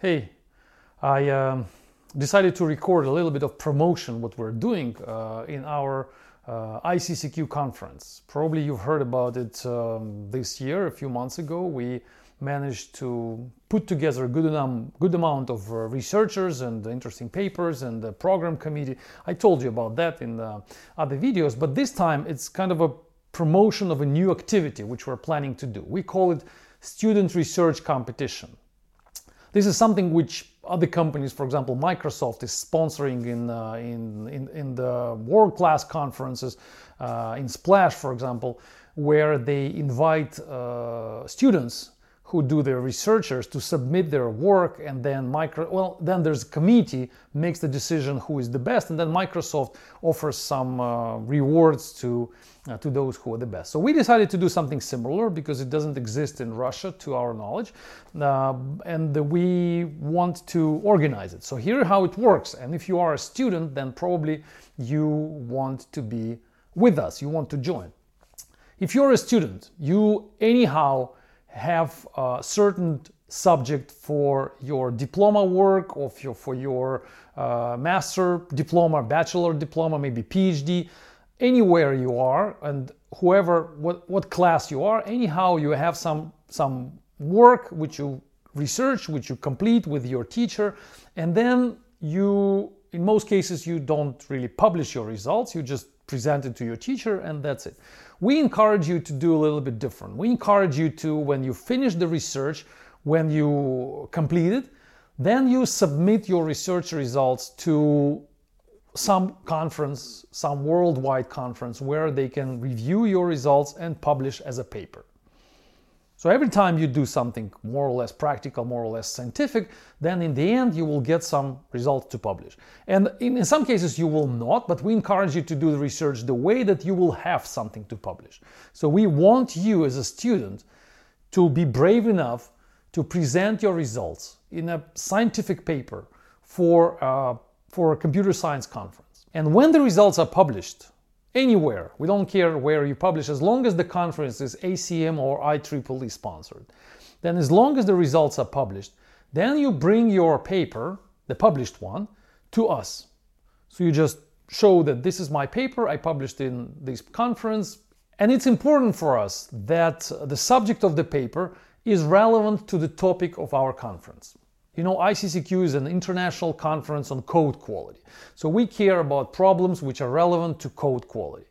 Hey, I um, decided to record a little bit of promotion what we're doing uh, in our uh, ICCQ conference. Probably you've heard about it um, this year, a few months ago. We managed to put together a good, good amount of uh, researchers and interesting papers and the program committee. I told you about that in the other videos, but this time it's kind of a promotion of a new activity which we're planning to do. We call it student research competition. This is something which other companies, for example, Microsoft is sponsoring in, uh, in, in, in, the world-class conferences, uh, in Splash, for example, where they invite uh, students who do their researchers to submit their work and then micro well then there's a committee makes the decision who is the best and then microsoft offers some uh, rewards to uh, to those who are the best. So we decided to do something similar because it doesn't exist in russia to our knowledge uh, and we want to organize it. So here how it works and if you are a student then probably you want to be with us you want to join. If you're a student you anyhow have a certain subject for your diploma work or for your, for your uh, master diploma, bachelor diploma, maybe PhD, anywhere you are and whoever, what, what class you are, anyhow you have some, some work which you research, which you complete with your teacher, and then you, in most cases, you don't really publish your results, you just present it to your teacher and that's it. We encourage you to do a little bit different. We encourage you to, when you finish the research, when you complete it, then you submit your research results to some conference, some worldwide conference where they can review your results and publish as a paper. So every time you do something more or less practical, more or less scientific, then in the end you will get some results to publish. And in, in, some cases you will not, but we encourage you to do the research the way that you will have something to publish. So we want you as a student to be brave enough to present your results in a scientific paper for, uh, for a computer science conference. And when the results are published, anywhere. We don't care where you publish as long as the conference is ACM or IEEE sponsored. Then as long as the results are published, then you bring your paper, the published one, to us. So you just show that this is my paper I published in this conference. And it's important for us that the subject of the paper is relevant to the topic of our conference. You know, ICCQ is an international conference on code quality. So we care about problems which are relevant to code quality.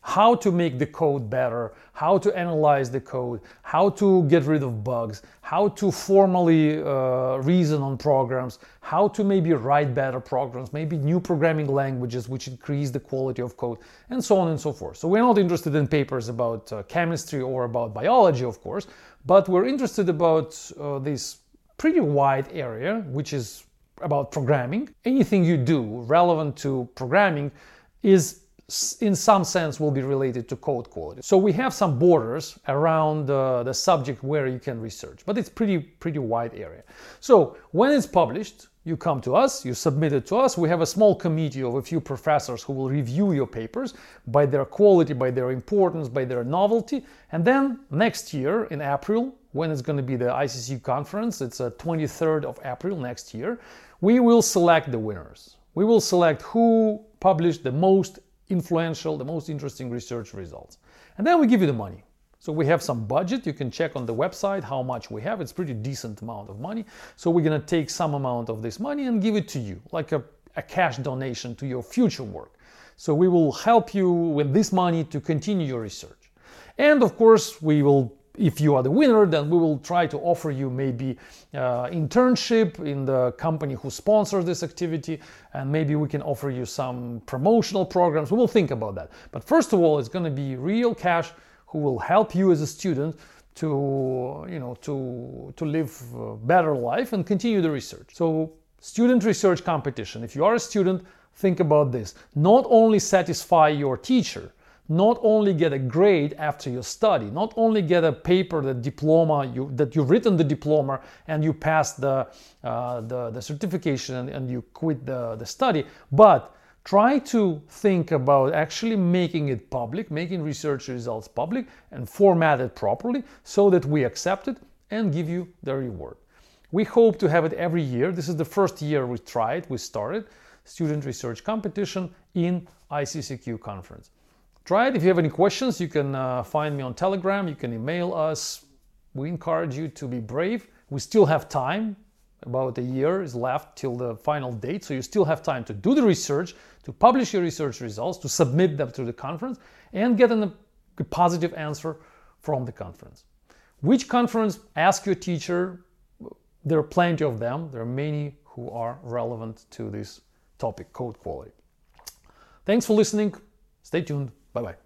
How to make the code better, how to analyze the code, how to get rid of bugs, how to formally uh, reason on programs, how to maybe write better programs, maybe new programming languages which increase the quality of code, and so on and so forth. So we're not interested in papers about uh, chemistry or about biology, of course, but we're interested about uh, these pretty wide area, which is about programming. Anything you do relevant to programming is in some sense will be related to code quality. So we have some borders around uh, the subject where you can research, but it's pretty pretty wide area. So when it's published, you come to us, you submit it to us. We have a small committee of a few professors who will review your papers by their quality, by their importance, by their novelty. And then next year in April, when it's going to be the ICC conference, it's uh, the 23rd of April next year, we will select the winners. We will select who published the most influential, the most interesting research results. And then we give you the money. So we have some budget. You can check on the website how much we have. It's pretty decent amount of money. So we're going to take some amount of this money and give it to you, like a, a cash donation to your future work. So we will help you with this money to continue your research. And of course, we will if you are the winner, then we will try to offer you maybe uh, internship in the company who sponsors this activity, and maybe we can offer you some promotional programs. We will think about that. But first of all, it's going to be real cash who will help you as a student to you know to to live a better life and continue the research so student research competition if you are a student think about this not only satisfy your teacher not only get a grade after your study not only get a paper the diploma you, that you've written the diploma and you pass the uh, the, the certification and, and you quit the, the study but try to think about actually making it public, making research results public and format it properly so that we accept it and give you the reward. We hope to have it every year. This is the first year we tried, we started student research competition in ICCQ conference. Try it. If you have any questions, you can uh, find me on Telegram, you can email us. We encourage you to be brave. We still have time. About a year is left till the final date, so you still have time to do the research, to publish your research results, to submit them to the conference, and get a positive answer from the conference. Which conference? Ask your teacher. There are plenty of them. There are many who are relevant to this topic, code quality. Thanks for listening. Stay tuned. Bye bye.